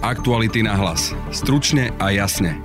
Aktuality na hlas. Stručne a jasne.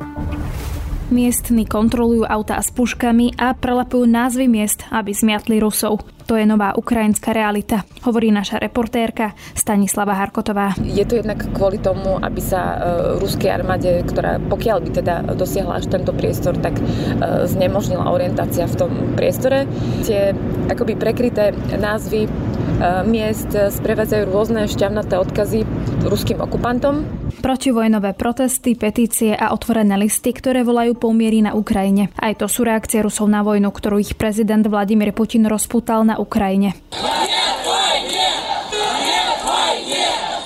Miestni kontrolujú autá s puškami a prelapujú názvy miest, aby zmiatli Rusov. To je nová ukrajinská realita, hovorí naša reportérka Stanislava Harkotová. Je to jednak kvôli tomu, aby sa uh, ruskej armáde, ktorá pokiaľ by teda dosiahla až tento priestor, tak uh, znemožnila orientácia v tom priestore. Tie akoby prekryté názvy uh, miest sprevádzajú rôzne šťavnaté odkazy ruským okupantom. Protivojnové protesty, petície a otvorené listy, ktoré volajú po miery na Ukrajine. Aj to sú reakcie Rusov na vojnu, ktorú ich prezident Vladimír Putin rozputal na Ukrajine.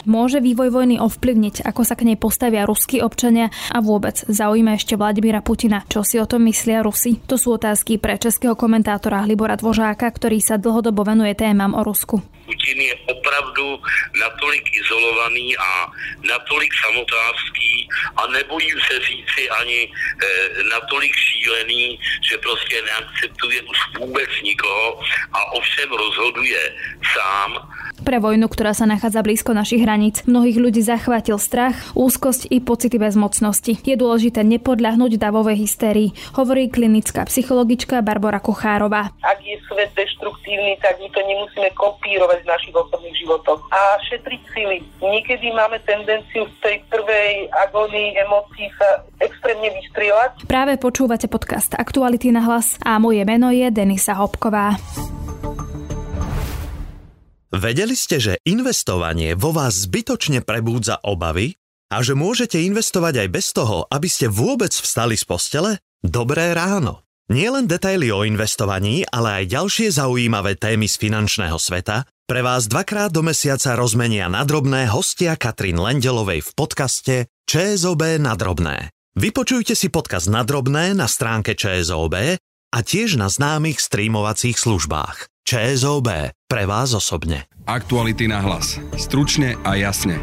Môže vývoj vojny ovplyvniť, ako sa k nej postavia ruskí občania a vôbec zaujíma ešte Vladimíra Putina. Čo si o tom myslia Rusi? To sú otázky pre českého komentátora Libora Dvožáka, ktorý sa dlhodobo venuje témam o Rusku. Putin je opravdu natolik izolovaný a natolik samotávský a nebojím se říci ani e, natolik šílený, že prostě neakceptuje už vůbec nikoho a ovšem rozhoduje sám pre vojnu, ktorá sa nachádza blízko našich hraníc, mnohých ľudí zachvátil strach, úzkosť i pocity bezmocnosti. Je dôležité nepodľahnúť davovej hystérii, hovorí klinická psychologička Barbara Kochárová. Ak je svet deštruktívny, tak my to nemusíme kopírovať v našich osobných životoch a šetriť sily. Niekedy máme tendenciu v tej prvej agónii emócií sa extrémne vystrielať. Práve počúvate podcast Aktuality na hlas a moje meno je Denisa Hopková. Vedeli ste, že investovanie vo vás zbytočne prebúdza obavy a že môžete investovať aj bez toho, aby ste vôbec vstali z postele? Dobré ráno! Nielen detaily o investovaní, ale aj ďalšie zaujímavé témy z finančného sveta pre vás dvakrát do mesiaca rozmenia nadrobné hostia Katrin Lendelovej v podcaste ČSOB nadrobné. Vypočujte si podcast nadrobné na stránke ČSOB a tiež na známych streamovacích službách. ČSOB. Pre vás osobne. Aktuality na hlas. Stručne a jasne.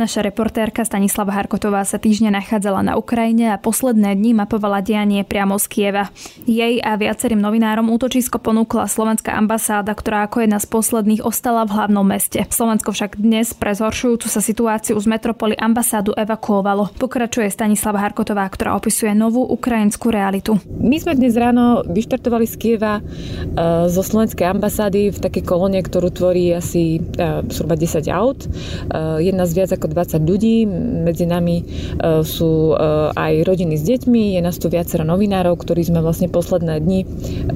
Naša reportérka Stanislava Harkotová sa týždňa nachádzala na Ukrajine a posledné dni mapovala dianie priamo z Kieva. Jej a viacerým novinárom útočisko ponúkla slovenská ambasáda, ktorá ako jedna z posledných ostala v hlavnom meste. Slovensko však dnes pre zhoršujúcu sa situáciu z metropoly ambasádu evakuovalo. Pokračuje Stanislava Harkotová, ktorá opisuje novú ukrajinskú realitu. My sme dnes ráno vyštartovali z Kieva e, zo slovenskej ambasády v takej kolóne, ktorú tvorí asi e, zhruba 10 aut. E, jedna z viac ako ako 20 ľudí. Medzi nami e, sú e, aj rodiny s deťmi, je nás tu viacero novinárov, ktorí sme vlastne posledné dni e,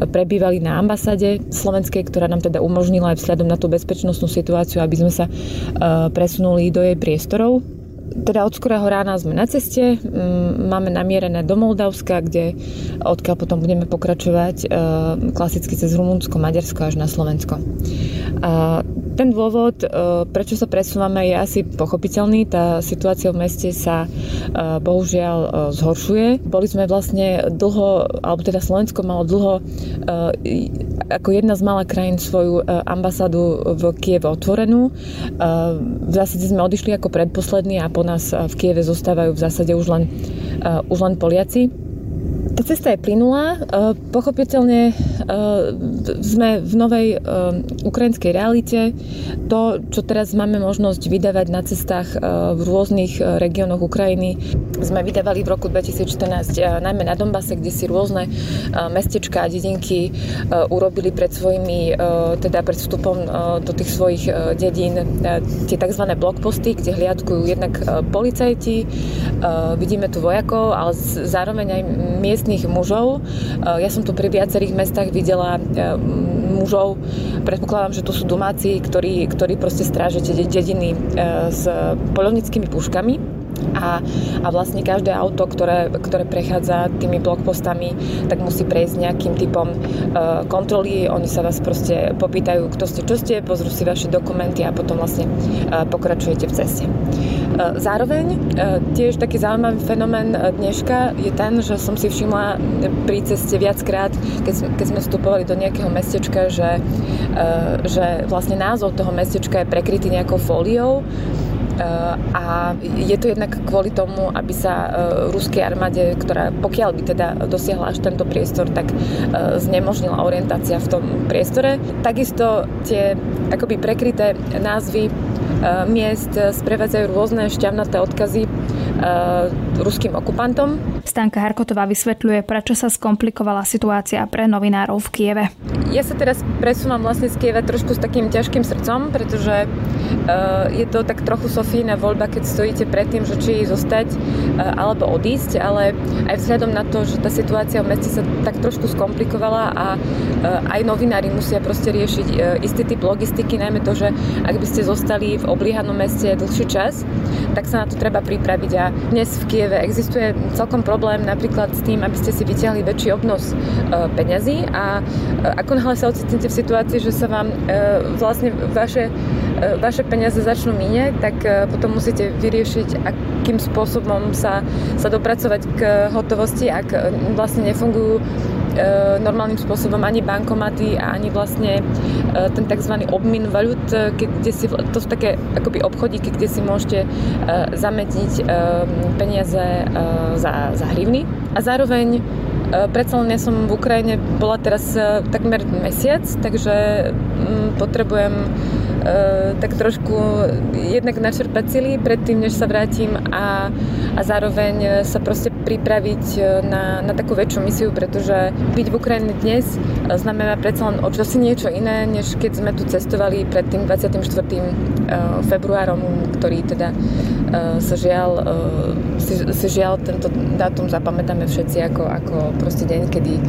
prebývali na ambasáde slovenskej, ktorá nám teda umožnila aj vzhľadom na tú bezpečnostnú situáciu, aby sme sa presunuli do jej priestorov teda od skorého rána sme na ceste, máme namierené do Moldavska, kde odkiaľ potom budeme pokračovať klasicky cez Rumunsko, Maďarsko až na Slovensko. Ten dôvod, e, prečo sa presúvame, je asi pochopiteľný. Tá situácia v meste sa e, bohužiaľ e, zhoršuje. Boli sme vlastne dlho, alebo teda Slovensko malo dlho ako jedna z malých krajín svoju ambasádu v Kieve otvorenú. V zásade sme odišli ako predposlední a po nás v Kieve zostávajú v zásade už len, už len Poliaci. Cesta je plynulá. E, pochopiteľne e, sme v novej e, ukrajinskej realite. To, čo teraz máme možnosť vydávať na cestách v rôznych regiónoch Ukrajiny, sme vydávali v roku 2014 najmä na Donbase, kde si rôzne mestečka a dedinky urobili pred svojimi, teda pred vstupom do tých svojich dedín tie tzv. blokposty, kde hliadkujú jednak policajti, vidíme tu vojakov, ale zároveň aj miest miestných mužov. Eh, ja som tu pri viacerých mestách videla eh, mužov, predpokladám, že to sú domáci, ktorí, ktorí proste strážia dediny eh, s polovnickými puškami a, a vlastne každé auto, ktoré, ktoré prechádza tými blokpostami, tak musí prejsť nejakým typom uh, kontroly. Oni sa vás proste popýtajú, kto ste, čo ste, pozrú si vaše dokumenty a potom vlastne uh, pokračujete v ceste. Uh, zároveň uh, tiež taký zaujímavý fenomén dneška je ten, že som si všimla pri ceste viackrát, keď keď sme vstupovali do nejakého mestečka, že, že vlastne názov toho mestečka je prekrytý nejakou fóliou a je to jednak kvôli tomu, aby sa ruskej armáde, ktorá pokiaľ by teda dosiahla až tento priestor, tak znemožnila orientácia v tom priestore. Takisto tie akoby prekryté názvy miest sprevádzajú rôzne šťavnaté odkazy ruským okupantom. Stanka Harkotová vysvetľuje, prečo sa skomplikovala situácia pre novinárov v Kieve. Ja sa teraz presúvam vlastne z Kieva trošku s takým ťažkým srdcom, pretože je to tak trochu Sofína voľba, keď stojíte pred tým, že či zostať alebo odísť, ale aj vzhľadom na to, že tá situácia v meste sa tak trošku skomplikovala a aj novinári musia proste riešiť istý typ logistiky, najmä to, že ak by ste zostali v oblíhanom meste dlhší čas, tak sa na to treba pripraviť. A dnes v Kieve existuje celkom problém napríklad s tým, aby ste si vyťahli väčší obnos peňazí a ako náhle sa ocitnete v situácii, že sa vám vlastne vaše, vaše peniaze začnú míňať, tak potom musíte vyriešiť, akým spôsobom sa, sa dopracovať k hotovosti, ak vlastne nefungujú E, normálnym spôsobom ani bankomaty a ani vlastne e, ten tzv. obmin valut, e, kde si, to sú také akoby obchodíky, kde si môžete zametiť peniaze za, za hrivny. A zároveň Predsa len ja som v Ukrajine bola teraz takmer mesiac, takže mm, potrebujem tak trošku jednak načerpať sily predtým, než sa vrátim a, a zároveň sa proste pripraviť e, na, na takú väčšiu misiu, pretože byť v Ukrajine dnes e, znamená predsa len o čosi niečo iné, než keď sme tu cestovali pred tým 24. E, februárom, ktorý teda sa žiaľ, si, si žiaľ tento dátum zapamätáme všetci ako, ako proste deň, kedy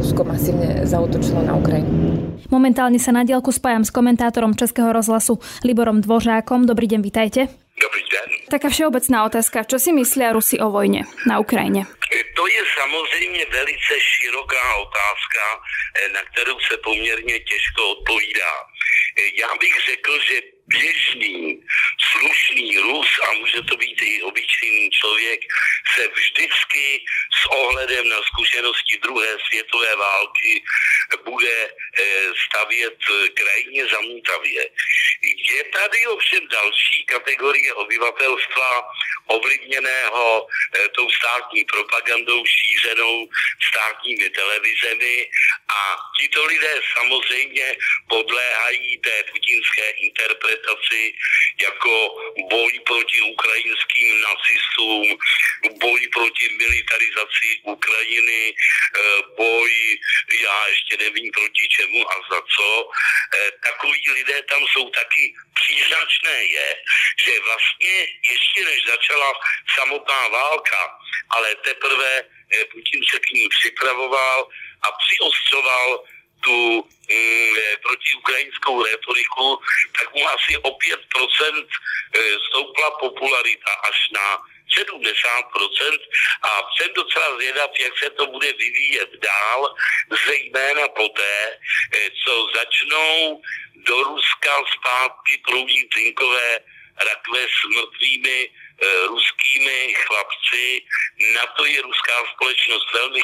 Rusko masívne zautočilo na Ukrajinu. Momentálne sa na dielku spájam s komentátorom Českého rozhlasu Liborom Dvožákom. Dobrý deň, vitajte. Dobrý deň. Taká všeobecná otázka. Čo si myslia Rusi o vojne na Ukrajine? To je samozřejmě velice široká otázka, eh, na kterou se poměrně těžko odpovídá. Eh, já bych řekl, že běžný, slušný Rus, a může to být i obyčejný člověk, se vždycky s ohledem na zkušenosti druhé světové války bude eh, stavět krajně zamítavě. Je tady ovšem další kategorie obyvatelstva ovlivněného eh, tou státní propagandou šířenou státními televizemi a tito lidé samozřejmě podléhají té putinské interpretaci jako boj proti ukrajinským nacistům, boj proti militarizaci Ukrajiny, boj, já ještě nevím proti čemu a za co. Eh, takoví lidé tam jsou taky příznačné je, že vlastně ještě než začala samotná válka, ale teprve eh, Putin se k ní připravoval a přiostřoval tu mm, protiukrajinskou retoriku, tak mu asi o 5% stoupla popularita až na 70% a jsem docela zvědav, jak se to bude vyvíjet dál, zejména poté, eh, co začnou do Ruska zpátky proudit zinkové rakve s mrtvými e, ruskými chlapci. Na to je ruská společnost velmi,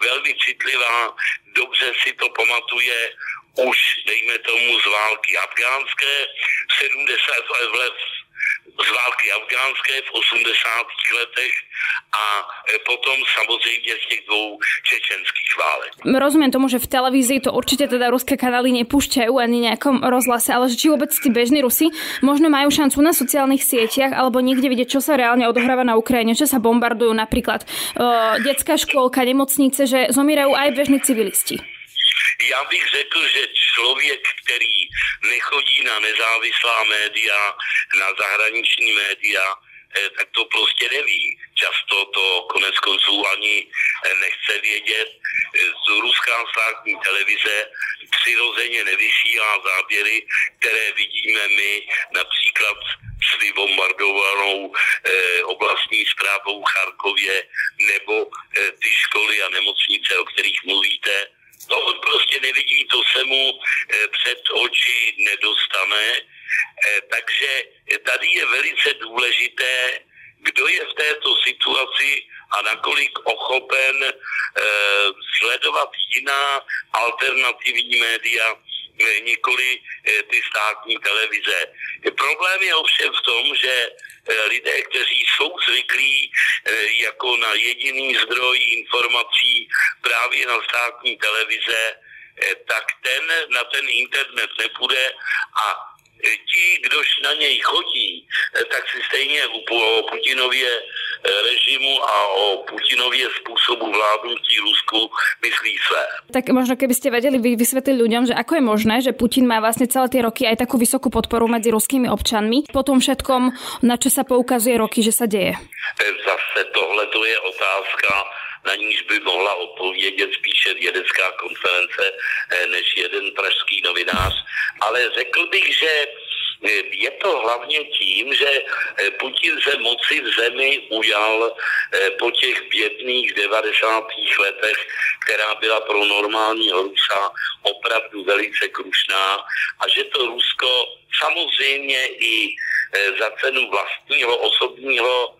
velmi citlivá, dobře si to pamatuje už, dejme tomu, z války afgánské v 70 let z války afgánské v 80. letech a e, potom samozřejmě z těch dvou čečenských válek. Rozumiem tomu, že v televízii to určite teda ruské kanály nepúšťajú ani nejakom rozhlase, ale že či vôbec tí bežní Rusi možno majú šancu na sociálnych sieťach alebo niekde vidieť, čo sa reálne odohráva na Ukrajine, čo sa bombardujú napríklad uh, detská škôlka, nemocnice, že zomierajú aj bežní civilisti. Já bych řekl, že člověk, který nechodí na nezávislá média, na zahraniční média, eh, tak to prostě neví. Často to konec konců ani eh, nechce vědět. Eh, z ruská státní televize přirozeně nevysílá záběry, které vidíme my například s vybombardovanou eh, oblastní zprávou Charkově nebo eh, ty školy a nemocnice, o kterých mluvíte, to on prostě nevidí, to se mu eh, před oči nedostane. Eh, takže tady je velice důležité, kdo je v této situaci a nakolik ochopen eh, sledovat jiná alternativní média, nikoli ty státní televize. Problém je ovšem v tom, že lidé, kteří jsou zvyklí jako na jediný zdroj informací právě na státní televize, tak ten na ten internet nepůjde a ti, kdož na něj chodí, tak si stejně o Putinově režimu a o Putinově způsobu vládnutí Rusku myslí své. Tak možno keby ste vedeli vysvetliť ľuďom, že ako je možné, že Putin má vlastne celé tie roky aj takú vysokú podporu medzi ruskými občanmi, po tom všetkom, na čo sa poukazuje roky, že sa deje. Zase tohle to je otázka na níž by mohla odpovědět spíše vědecká konference eh, než jeden pražský novinář. Ale řekl bych, že eh, je to hlavně tím, že eh, Putin se moci v zemi ujal po těch bědných 90. letech, která byla pro normálního Rusa opravdu velice krušná a že to Rusko samozřejmě i za cenu vlastního osobního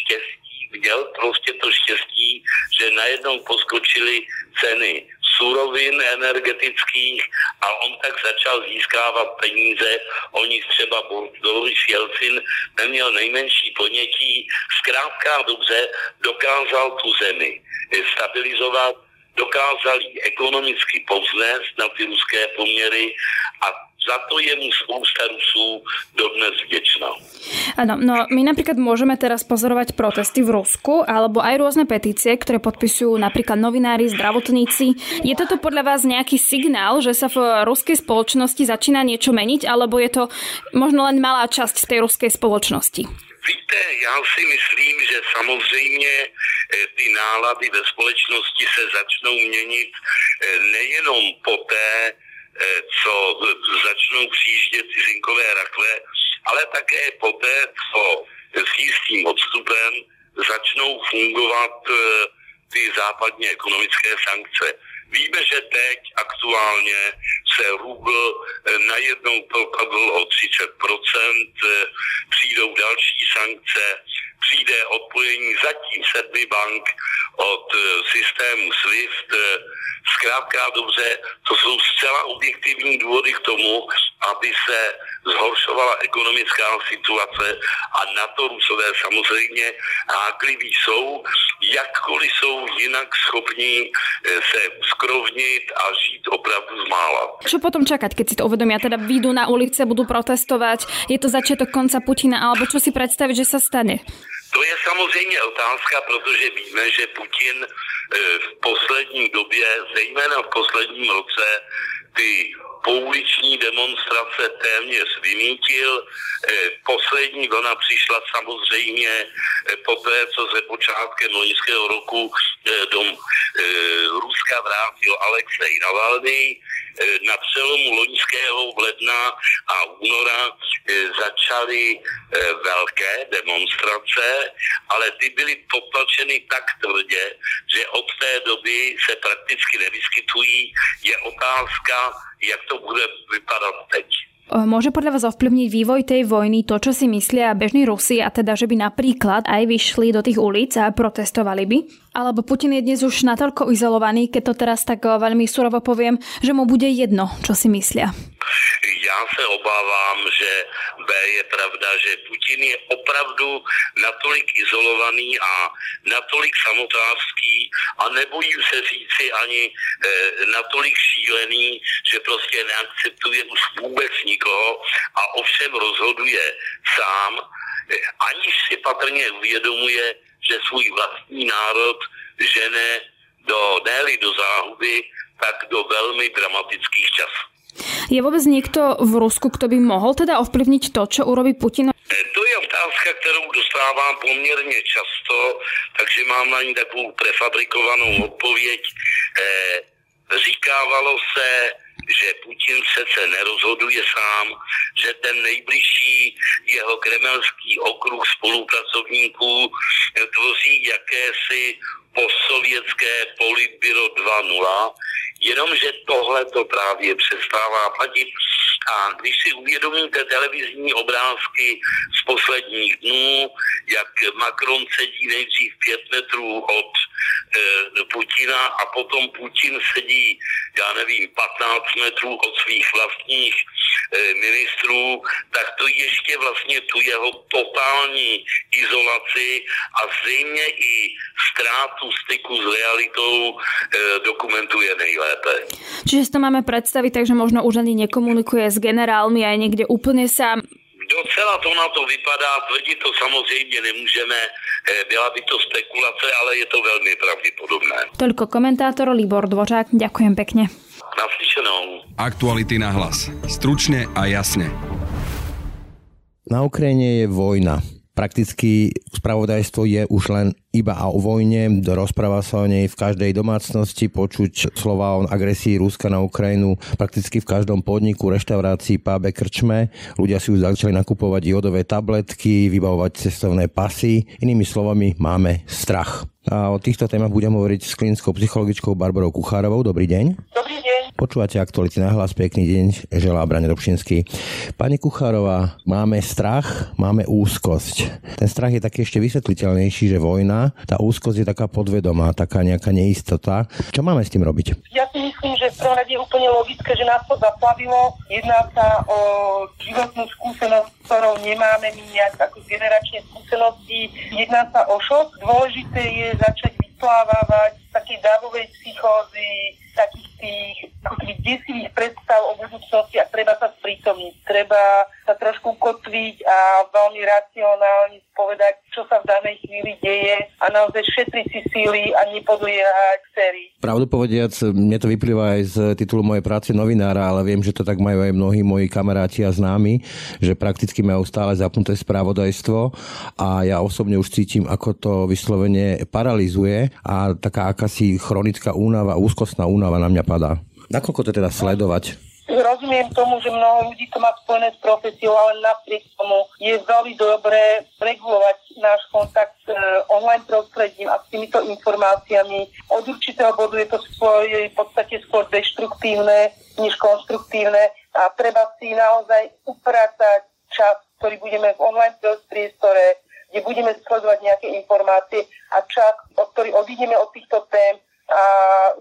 štěstí měl prostě to štěstí, že najednou poskočily ceny surovin energetických a on tak začal získávat peníze, o nich třeba Boris Jelcin neměl nejmenší ponětí, zkrátka dobře dokázal tu zemi stabilizovat, dokázal ji ekonomicky povznést na ty ruské poměry a za to je mu spousta Rusů dodnes vďačná. Áno, no my napríklad môžeme teraz pozorovať protesty v Rusku alebo aj rôzne petície, ktoré podpisujú napríklad novinári, zdravotníci. Je toto podľa vás nejaký signál, že sa v ruskej spoločnosti začína niečo meniť, alebo je to možno len malá časť tej ruskej spoločnosti? Víte, já si myslím, že samozřejmě eh, ty nálady ve společnosti se začnou měnit eh, nejenom poté, co začnou přijíždět cizinkové rakve, ale také poté, co s jistým odstupem začnou fungovat eh, ty západně ekonomické sankce. Víme, že teď aktuálně se rubl eh, najednou propadl o 30%, přijdou další sankce, přijde odpojení zatím sedmi bank od systému SWIFT, Zkrátka dobře, to jsou zcela objektivní důvody k tomu, aby se zhoršovala ekonomická situace a na to Rusové samozřejmě hákliví jsou, jakkoliv jsou jinak schopní eh, se skrovnit a žít opravdu z mála. Čo potom čakať, keď si to uvedomia? Teda výjdu na ulice, budú protestovať, je to začiatok konca Putina, alebo čo si predstaviť, že sa stane? To je samozřejmě otázka, protože víme, že Putin eh, v poslední době, zejména v posledním roce, ty pouliční demonstrace téměř vymítil. Eh, poslední vlna přišla samozřejmě eh, po té, co se počátkem loňského roku do Ruska vrátil Alexej Navalny. Na přelomu loňského ledna a února začaly velké demonstrace, ale ty byly potlačeny tak tvrdě, že od té doby se prakticky nevyskytují. Je otázka, jak to bude vypadat teď. Môže podľa vás ovplyvniť vývoj tej vojny to, čo si myslia bežní Rusi a teda, že by napríklad aj vyšli do tých ulic a protestovali by? Alebo Putin je dnes už natoľko izolovaný, keď to teraz tak veľmi surovo poviem, že mu bude jedno, čo si myslia? Já se obávám, že B je pravda, že Putin je opravdu natolik izolovaný a natolik samotářský a nebojí se říci ani e, natolik šílený, že prostě neakceptuje už vůbec nikoho a ovšem rozhoduje sám, e, aniž si patrně uvědomuje, že svůj vlastní národ žene do, ne do záhuby, tak do velmi dramatických časů. Je vôbec niekto v Rusku, kto by mohol teda ovplyvniť to, čo urobí Putin? E, to je otázka, kterou dostávám poměrně často, takže mám na ní takovou prefabrikovanou odpověď. E, říkávalo se, že Putin přece nerozhoduje sám, že ten nejbližší jeho kremelský okruh spolupracovníků tvoří jakési postsovětské politbyro 2.0, jenomže tohle to právě přestává platit. A když si uvědomíte televizní obrázky z posledních dnů, jak Macron sedí nejdřív pět metrů od e, Putina a potom Putin sedí, já nevím, 15 metrů od svých vlastních e, ministrů, tak to ještě vlastně tu jeho totální izolaci a zřejmě i ztrátu styku s realitou e, dokumentuje nejlépe. Čiže si to máme predstaviť tak, že možno už ani nekomunikuje generálmi aj niekde úplne sám Docela to na to vypadá, tvrdit to samozřejmě nemůžeme, eh, byla by to spekulace, ale je to velmi pravděpodobné. Toľko komentátor Libor Dvořák, ďakujem pekne. Naslyšenou. Aktuality na hlas. Stručne a jasne. Na Ukrajine je vojna. Prakticky spravodajstvo je už len iba o vojne, rozpráva sa o nej v každej domácnosti, počuť slova o agresii Ruska na Ukrajinu prakticky v každom podniku, reštaurácii, pábe, krčme. Ľudia si už začali nakupovať jodové tabletky, vybavovať cestovné pasy. Inými slovami, máme strach. A o týchto témach budem hovoriť s klinickou psychologičkou Barbarou Kuchárovou. Dobrý deň. Dobrý deň. Počúvate aktuality na hlas, pekný deň, želá Brane Dobšinský. Pani Kuchárová, máme strach, máme úzkosť. Ten strach je taký ešte vysvetliteľnejší, že vojna, tá úzkosť je taká podvedomá, taká nejaká neistota. Čo máme s tým robiť? Ja si v prvom rade je úplne logické, že nás to zaplavilo. Jedná sa o životnú skúsenosť, ktorou nemáme my nejak ako generačné skúsenosti. Jedná sa o šok. Dôležité je začať vyplávať také dávovej psychózy, takých tých keby desivých predstav o budúcnosti a treba sa sprítomniť. Treba sa trošku kotviť a veľmi racionálne povedať, čo sa v danej chvíli deje a naozaj šetriť si síly a nepodliehať sérii. Pravdu povediac, mne to vyplýva aj z titulu mojej práce novinára, ale viem, že to tak majú aj mnohí moji kamaráti a známi, že prakticky majú stále zapnuté spravodajstvo a ja osobne už cítim, ako to vyslovene paralizuje a taká akási chronická únava, úzkostná únava na mňa padá. Nakoľko to teda sledovať? Rozumiem tomu, že mnoho ľudí to má spojené s profesiou, ale napriek tomu je veľmi dobré regulovať náš kontakt s e, online prostredím a s týmito informáciami. Od určitého bodu je to v podstate skôr deštruktívne než konstruktívne a treba si naozaj upratať čas, ktorý budeme v online priestore, kde budeme sledovať nejaké informácie a čas, od ktorý odídeme od týchto tém a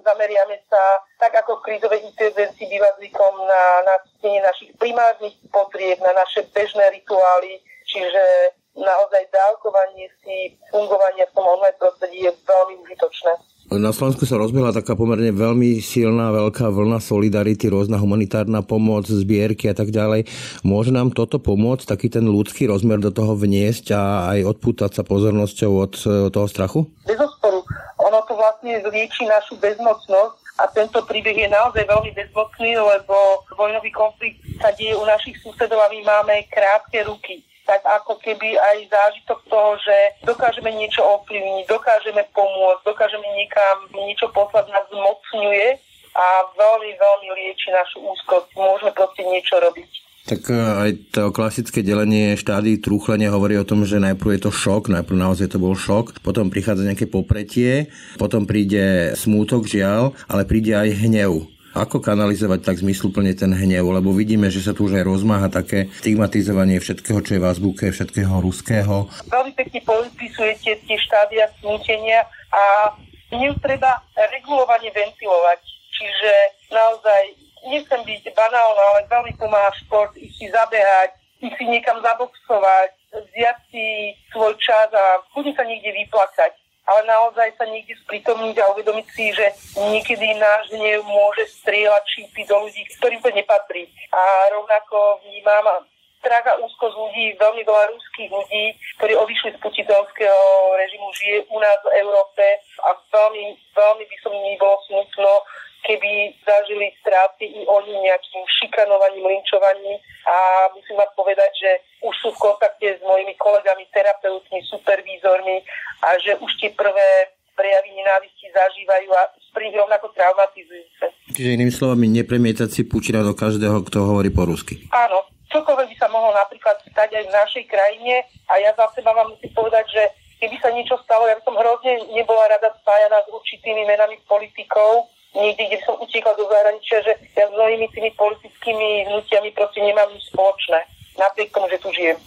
zameriame sa, tak ako v krízovej intervencii býva zvykom na nasytenie našich primárnych potrieb, na naše bežné rituály, čiže naozaj dávkovanie si fungovania v tom online prostredí je veľmi užitočné. Na Slovensku sa rozbehla taká pomerne veľmi silná, veľká vlna solidarity, rôzna humanitárna pomoc, zbierky a tak ďalej. Môže nám toto pomôcť, taký ten ľudský rozmer do toho vniesť a aj odpútať sa pozornosťou od toho strachu? Bez osporu. Ono to vlastne zlieči našu bezmocnosť a tento príbeh je naozaj veľmi bezmocný, lebo vojnový konflikt sa deje u našich susedov a my máme krátke ruky tak ako keby aj zážitok toho, že dokážeme niečo ovplyvniť, dokážeme pomôcť, dokážeme niekam niečo poslať, nás zmocňuje a veľmi, veľmi lieči našu úzkosť. Môžeme proste niečo robiť. Tak e, aj to klasické delenie štády trúchlenia hovorí o tom, že najprv je to šok, najprv naozaj to bol šok, potom prichádza nejaké popretie, potom príde smútok, žiaľ, ale príde aj hnev. Ako kanalizovať tak zmysluplne ten hnev? Lebo vidíme, že sa tu už aj rozmáha také stigmatizovanie všetkého, čo je v azbuke, všetkého ruského. Veľmi pekne popisujete tie štádia smútenia a hnev treba regulovane ventilovať. Čiže naozaj nechcem byť banálna, ale veľmi pomáha šport, ísť si zabehať, ísť si niekam zaboxovať, vziať si svoj čas a kľudne sa niekde vyplakať ale naozaj sa niekde sprítomniť a uvedomiť si, že niekedy náš hnev môže strieľať šípy do ľudí, ktorým to nepatrí. A rovnako vnímam strach a úzkosť ľudí, veľmi veľa ruských ľudí, ktorí odišli z putiteľského režimu, žije u nás v Európe a veľmi, veľmi by som mi bolo smutno, keby zažili straty i oni nejakým šikanovaním, linčovaním. A musím vám povedať, že už sú v kontakte s mojimi kolegami, terapeutmi, supervízormi a že už tie prvé prejavy nenávisti zažívajú a pri rovnako traumatizujúce. Čiže inými slovami, nepremietať si Putina do každého, kto hovorí po rusky. Áno, čokoľvek by sa mohlo napríklad stať aj v našej krajine a ja za seba vám musím povedať, že keby sa niečo stalo, ja by som hrozne nebola rada spájana s určitými menami politikov, niekde, kde som utekla do zahraničia, že ja s mnohými tými politickými hnutiami proste nemám nič spoločné, napriek tomu, že tu žijem.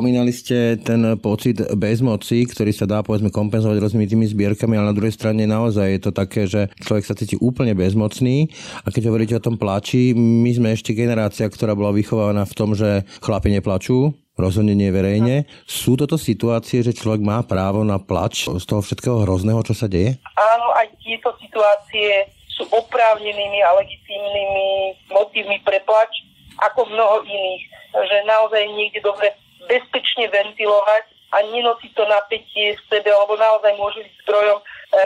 Spomínali ste ten pocit bezmoci, ktorý sa dá povedzme kompenzovať rôznymi tými zbierkami, ale na druhej strane naozaj je to také, že človek sa cíti úplne bezmocný a keď hovoríte o tom pláči, my sme ešte generácia, ktorá bola vychovaná v tom, že chlapi neplačú, rozhodne nie verejne. Sú toto situácie, že človek má právo na plač z toho všetkého hrozného, čo sa deje? Áno, aj tieto situácie sú oprávnenými a legitímnymi motívmi pre plač, ako mnoho iných. Že naozaj niekde dobre bezpečne ventilovať a nenosiť to napätie v sebe, lebo naozaj môže byť zdrojom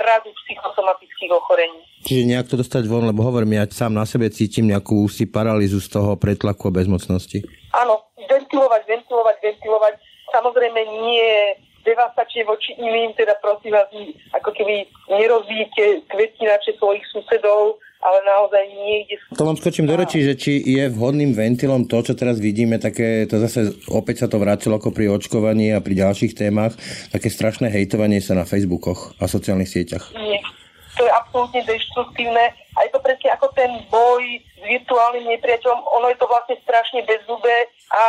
radu psychosomatických ochorení. Čiže nejak to dostať von, lebo hovorím, ja sám na sebe cítim nejakú si paralýzu z toho pretlaku a bezmocnosti. Áno, ventilovať, ventilovať, ventilovať. Samozrejme nie devastačne voči iným, teda prosím vás, ako keby nerozvíjete kvetinače svojich susedov, ale naozaj niekde... To vám skočím do rečí, že či je vhodným ventilom to, čo teraz vidíme, také, to zase opäť sa to vrátilo ako pri očkovaní a pri ďalších témach, také strašné hejtovanie sa na Facebookoch a sociálnych sieťach. Nie, to je absolútne deštruktívne a je to presne ako ten boj s virtuálnym nepriateľom, ono je to vlastne strašne bezzubé a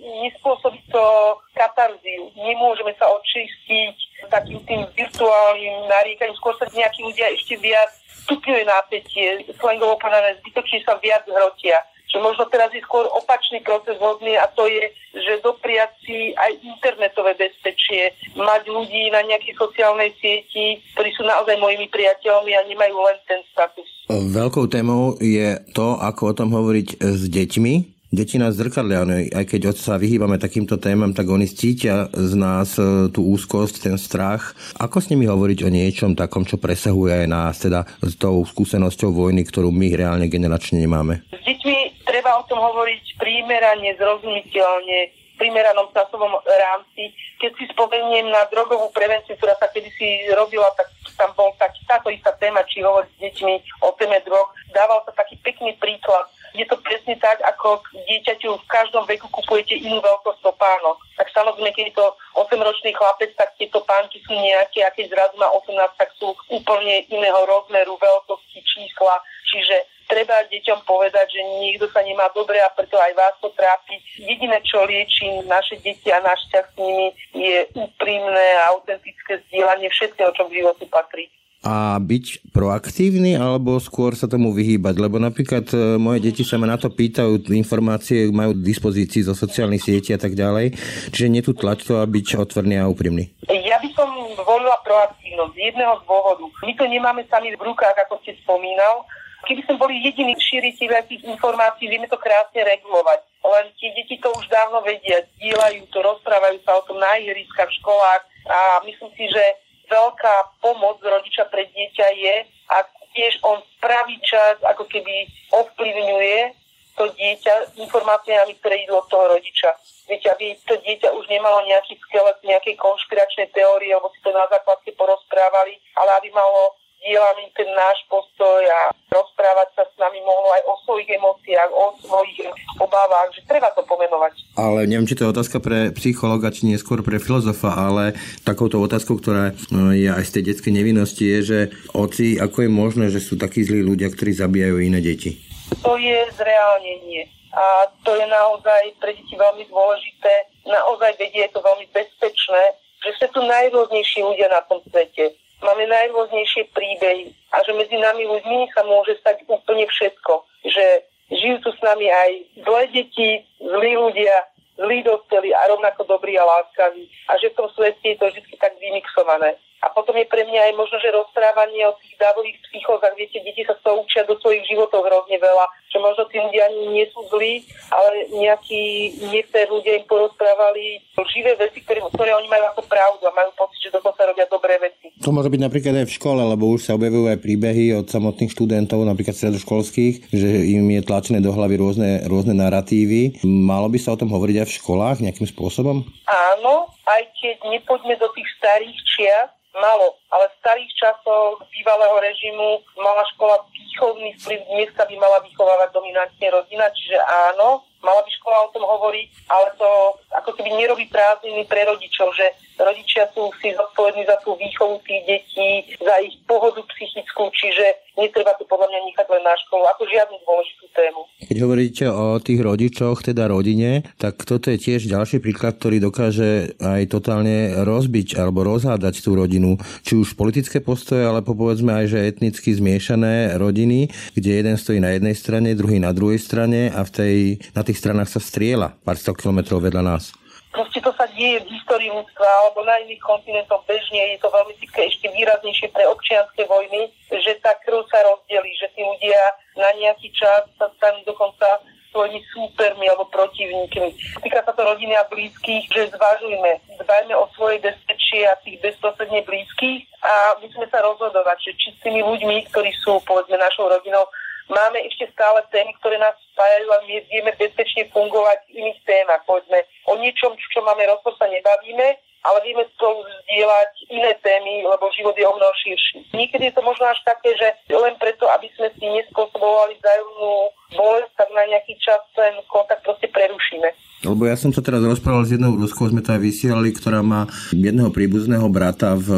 nespôsobí to katarziu. Nemôžeme sa očistiť takým tým virtuálnym naríkaním, skôr sa nejakí ľudia ešte viac stupňuje napätie, slangovo povedané, zbytočne sa viac hrotia. Že možno teraz je skôr opačný proces hodný a to je, že dopriať si aj internetové bezpečie, mať ľudí na nejakej sociálnej sieti, ktorí sú naozaj mojimi priateľmi a nemajú len ten status. Veľkou témou je to, ako o tom hovoriť s deťmi, Deti nás zrkadlia, aj keď sa vyhýbame takýmto témam, tak oni cítia z nás e, tú úzkosť, ten strach. Ako s nimi hovoriť o niečom takom, čo presahuje aj nás, teda s tou skúsenosťou vojny, ktorú my reálne generačne nemáme? S deťmi treba o tom hovoriť primerane, zrozumiteľne, v primeranom časovom rámci. Keď si spomeniem na drogovú prevenciu, ktorá sa kedysi robila, tak tam bol tak, táto istá téma, či hovoriť s deťmi o téme drog. Dával sa taký pekný príklad je to presne tak, ako dieťaťu v každom veku kupujete inú veľkosť topánok. Tak samozrejme, keď je to 8-ročný chlapec, tak tie topánky sú nejaké a keď zrazu má 18, tak sú úplne iného rozmeru, veľkosti, čísla. Čiže treba deťom povedať, že niekto sa nemá dobre a preto aj vás to trápi. Jediné, čo lieči naše deti a náš s nimi, je úprimné a autentické zdieľanie všetkého, čo v živote patrí a byť proaktívny alebo skôr sa tomu vyhýbať? Lebo napríklad e, moje deti sa ma na to pýtajú, informácie majú k dispozícii zo sociálnych sietí a tak ďalej. Čiže tlač to a byť otvorný a úprimný. Ja by som volila proaktívnosť z jedného dôvodu. My to nemáme sami v rukách, ako ste spomínal. Keby sme boli jediní šíriteľia tých informácií, vieme to krásne regulovať. Len tie deti to už dávno vedia, dielajú to, rozprávajú sa o tom na ihriskách, v školách a myslím si, že veľká pomoc rodiča pre dieťa je, ak tiež on pravý čas ako keby ovplyvňuje to dieťa informáciami, ktoré idú od toho rodiča. Viete, aby to dieťa už nemalo nejaký skelet nejakej konšpiračnej teórie, alebo si to na základke porozprávali, ale aby malo dielaný ten náš postoj a rozprávať sa s nami mohlo aj o svojich emóciách, o svojich obávach, že treba to pomenovať. Ale neviem, či to je otázka pre psychologa, či neskôr pre filozofa, ale takouto otázkou, ktorá no, je aj z tej detskej nevinnosti, je, že oci, ako je možné, že sú takí zlí ľudia, ktorí zabíjajú iné deti? To je zreálnenie. A to je naozaj pre deti veľmi dôležité. Naozaj vedie je to veľmi bezpečné, že sú tu najrôznejší ľudia na tom svete máme najrôznejšie príbehy a že medzi nami ľuďmi sa môže stať úplne všetko. Že žijú tu s nami aj zlé deti, zlí ľudia, zlí dospelí a rovnako dobrí a láskaví. A že v tom svete je to vždy tak vymixované. A potom je pre mňa aj možno, že rozprávanie o tých dávových psychózach, viete, deti sa toho učia do svojich životov hrozne veľa, že možno tí ľudia ani nie sú zlí, ale nejakí niektorí ľudia im porozprávali živé veci, ktoré, ktoré oni majú ako pravdu a majú pocit, že dokonca robia dobré veci. To môže byť napríklad aj v škole, lebo už sa objavujú aj príbehy od samotných študentov, napríklad stredoškolských, že im je tlačené do hlavy rôzne, rôzne narratívy. Malo by sa o tom hovoriť aj v školách nejakým spôsobom? Áno, aj keď nepoďme do tých starých čias, malo, ale v starých časoch bývalého režimu mala škola výchovný vplyv, dneska by mala vychovávať dominantne rodina, čiže áno, mala by škola o tom hovoriť, ale to ako keby nerobí prázdniny pre rodičov, že rodičia sú si zodpovední za tú výchovu tých detí, za ich pohodu psychickú, čiže netreba to podľa mňa nechať len na školu, ako žiadnu dôležitú tému. Keď hovoríte o tých rodičoch, teda rodine, tak toto je tiež ďalší príklad, ktorý dokáže aj totálne rozbiť alebo rozhádať tú rodinu. Či už politické postoje, ale povedzme aj, že etnicky zmiešané rodiny, kde jeden stojí na jednej strane, druhý na druhej strane a v tej, na tých stranách sa striela pár sto kilometrov vedľa nás. Proste to sa deje v histórii ľudstva alebo na iných kontinentoch bežne. Je to veľmi ešte výraznejšie pre občianske vojny, že tá krv sa rozdelí, že tí ľudia na nejaký čas sa stanú dokonca svojimi súpermi alebo protivníkmi. Týka sa to rodiny a blízkych, že zvažujme, dbajme o svoje bezpečie a tých bezprostredne blízkych a musíme sa rozhodovať, že či s tými ľuďmi, ktorí sú povedzme našou rodinou, máme ešte stále témy, ktoré nás spájajú a my vieme bezpečne fungovať v iných témach. Povedzme, o niečom, čo máme rozpor sa nebavíme, ale vieme spolu zdieľať iné témy, lebo život je o mnoho širší. Niekedy je to možno až také, že len preto, aby sme si nespôsobovali vzájomnú bolesť, tak na nejaký čas ten kontakt proste prerušíme. Lebo ja som sa teraz rozprával s jednou Ruskou, sme to aj vysielali, ktorá má jedného príbuzného brata v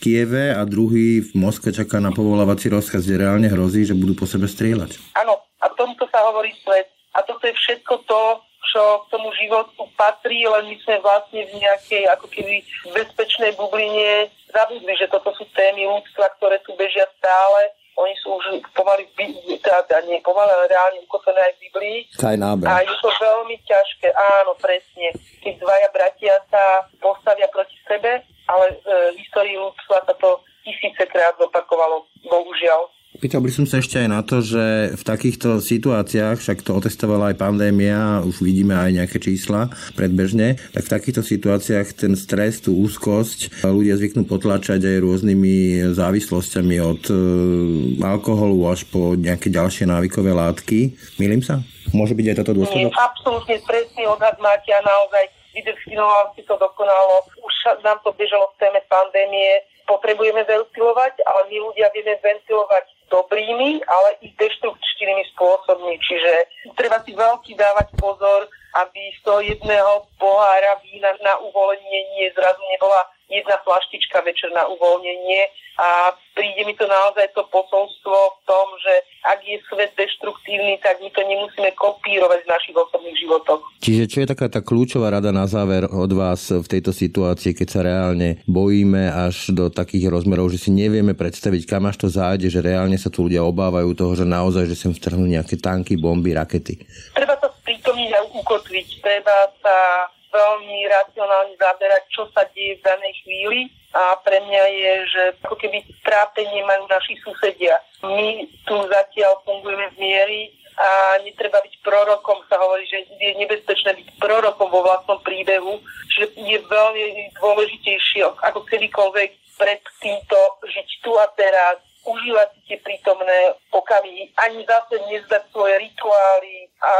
Kieve a druhý v Moskve čaká na povolávací rozkaz, kde reálne hrozí, že budú po sebe strieľať. Áno, a tomuto sa hovorí svet. A toto je všetko to, čo k tomu životu patrí, len my sme vlastne v nejakej ako keby bezpečnej bubline zabudli, že toto sú témy ľudstva, ktoré tu bežia stále oni sú už pomaly, teda nie pomaly, ale reálne ukotvené aj v Biblii. A je to veľmi ťažké, áno, presne. Keď dvaja bratia sa postavia proti sebe, ale e, v histórii ľudstva sa to tisícekrát zopakovalo, bohužiaľ. Pýtal by som sa ešte aj na to, že v takýchto situáciách, však to otestovala aj pandémia, už vidíme aj nejaké čísla predbežne, tak v takýchto situáciách ten stres, tú úzkosť ľudia zvyknú potlačať aj rôznymi závislosťami od e, alkoholu až po nejaké ďalšie návykové látky. Milím sa? Môže byť aj toto dôsledok? Nie, absolútne presný odhad máte a naozaj vydefinoval si to dokonalo. Už nám to bežalo v téme pandémie. Potrebujeme ventilovať, ale my ľudia vieme ventilovať dobrými, ale i deštruktívnymi spôsobmi. Čiže treba si veľký dávať pozor, aby z toho jedného pohára vína na uvoľnenie zrazu nebola jedna flaštička večer na uvoľnenie a príde mi to naozaj to posolstvo v tom, že ak je svet deštruktívny, tak my to nemusíme kopírovať v našich osobných životoch. Čiže čo je taká tá kľúčová rada na záver od vás v tejto situácii, keď sa reálne bojíme až do takých rozmerov, že si nevieme predstaviť, kam až to zájde, že reálne sa tu ľudia obávajú toho, že naozaj, že sem vtrhnú nejaké tanky, bomby, rakety? Treba sa sprítomniť a ukotviť. Treba sa veľmi racionálne zaberať, čo sa deje v danej chvíli a pre mňa je, že ako keby trápenie majú naši susedia. My tu zatiaľ fungujeme v miery a netreba byť prorokom, sa hovorí, že je nebezpečné byť prorokom vo vlastnom príbehu, že je veľmi dôležitejšie ako kedykoľvek pred týmto žiť tu a teraz, užívať si tie prítomné okamihy, ani zase nezdať svoje rituály a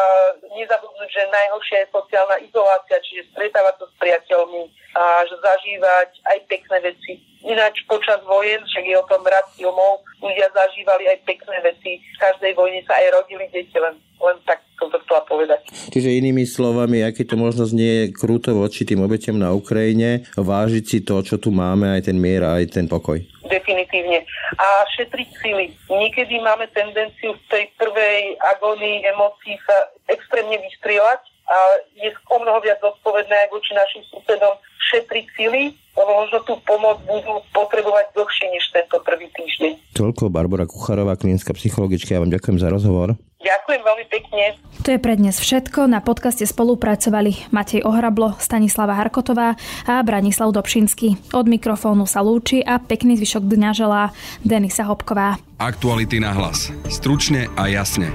nezabudnúť, že najhoršia je sociálna izolácia, čiže stretávať sa s priateľmi a zažívať aj pekné veci. Ináč počas vojen, však je o tom rad filmov, ľudia zažívali aj pekné veci. V každej vojne sa aj rodili deti, len, len tak som to chcela povedať. Čiže inými slovami, aký to možno znie krúto voči tým obetiam na Ukrajine, vážiť si to, čo tu máme, aj ten mier, aj ten pokoj definitívne. A šetriť sily. Niekedy máme tendenciu v tej prvej agónii emócií sa extrémne vystrieľať a je o mnoho viac zodpovedné aj voči našim susedom šetriť sily, lebo možno tú pomoc budú potrebovať dlhšie než tento prvý týždeň. Toľko Barbara Kucharová, klinická psychologička. Ja vám ďakujem za rozhovor. Ďakujem veľmi pekne. To je pre dnes všetko. Na podcaste spolupracovali Matej Ohrablo, Stanislava Harkotová a Branislav Dobšinský. Od mikrofónu sa lúči a pekný zvyšok dňa želá Denisa Hopková. Aktuality na hlas. Stručne a jasne.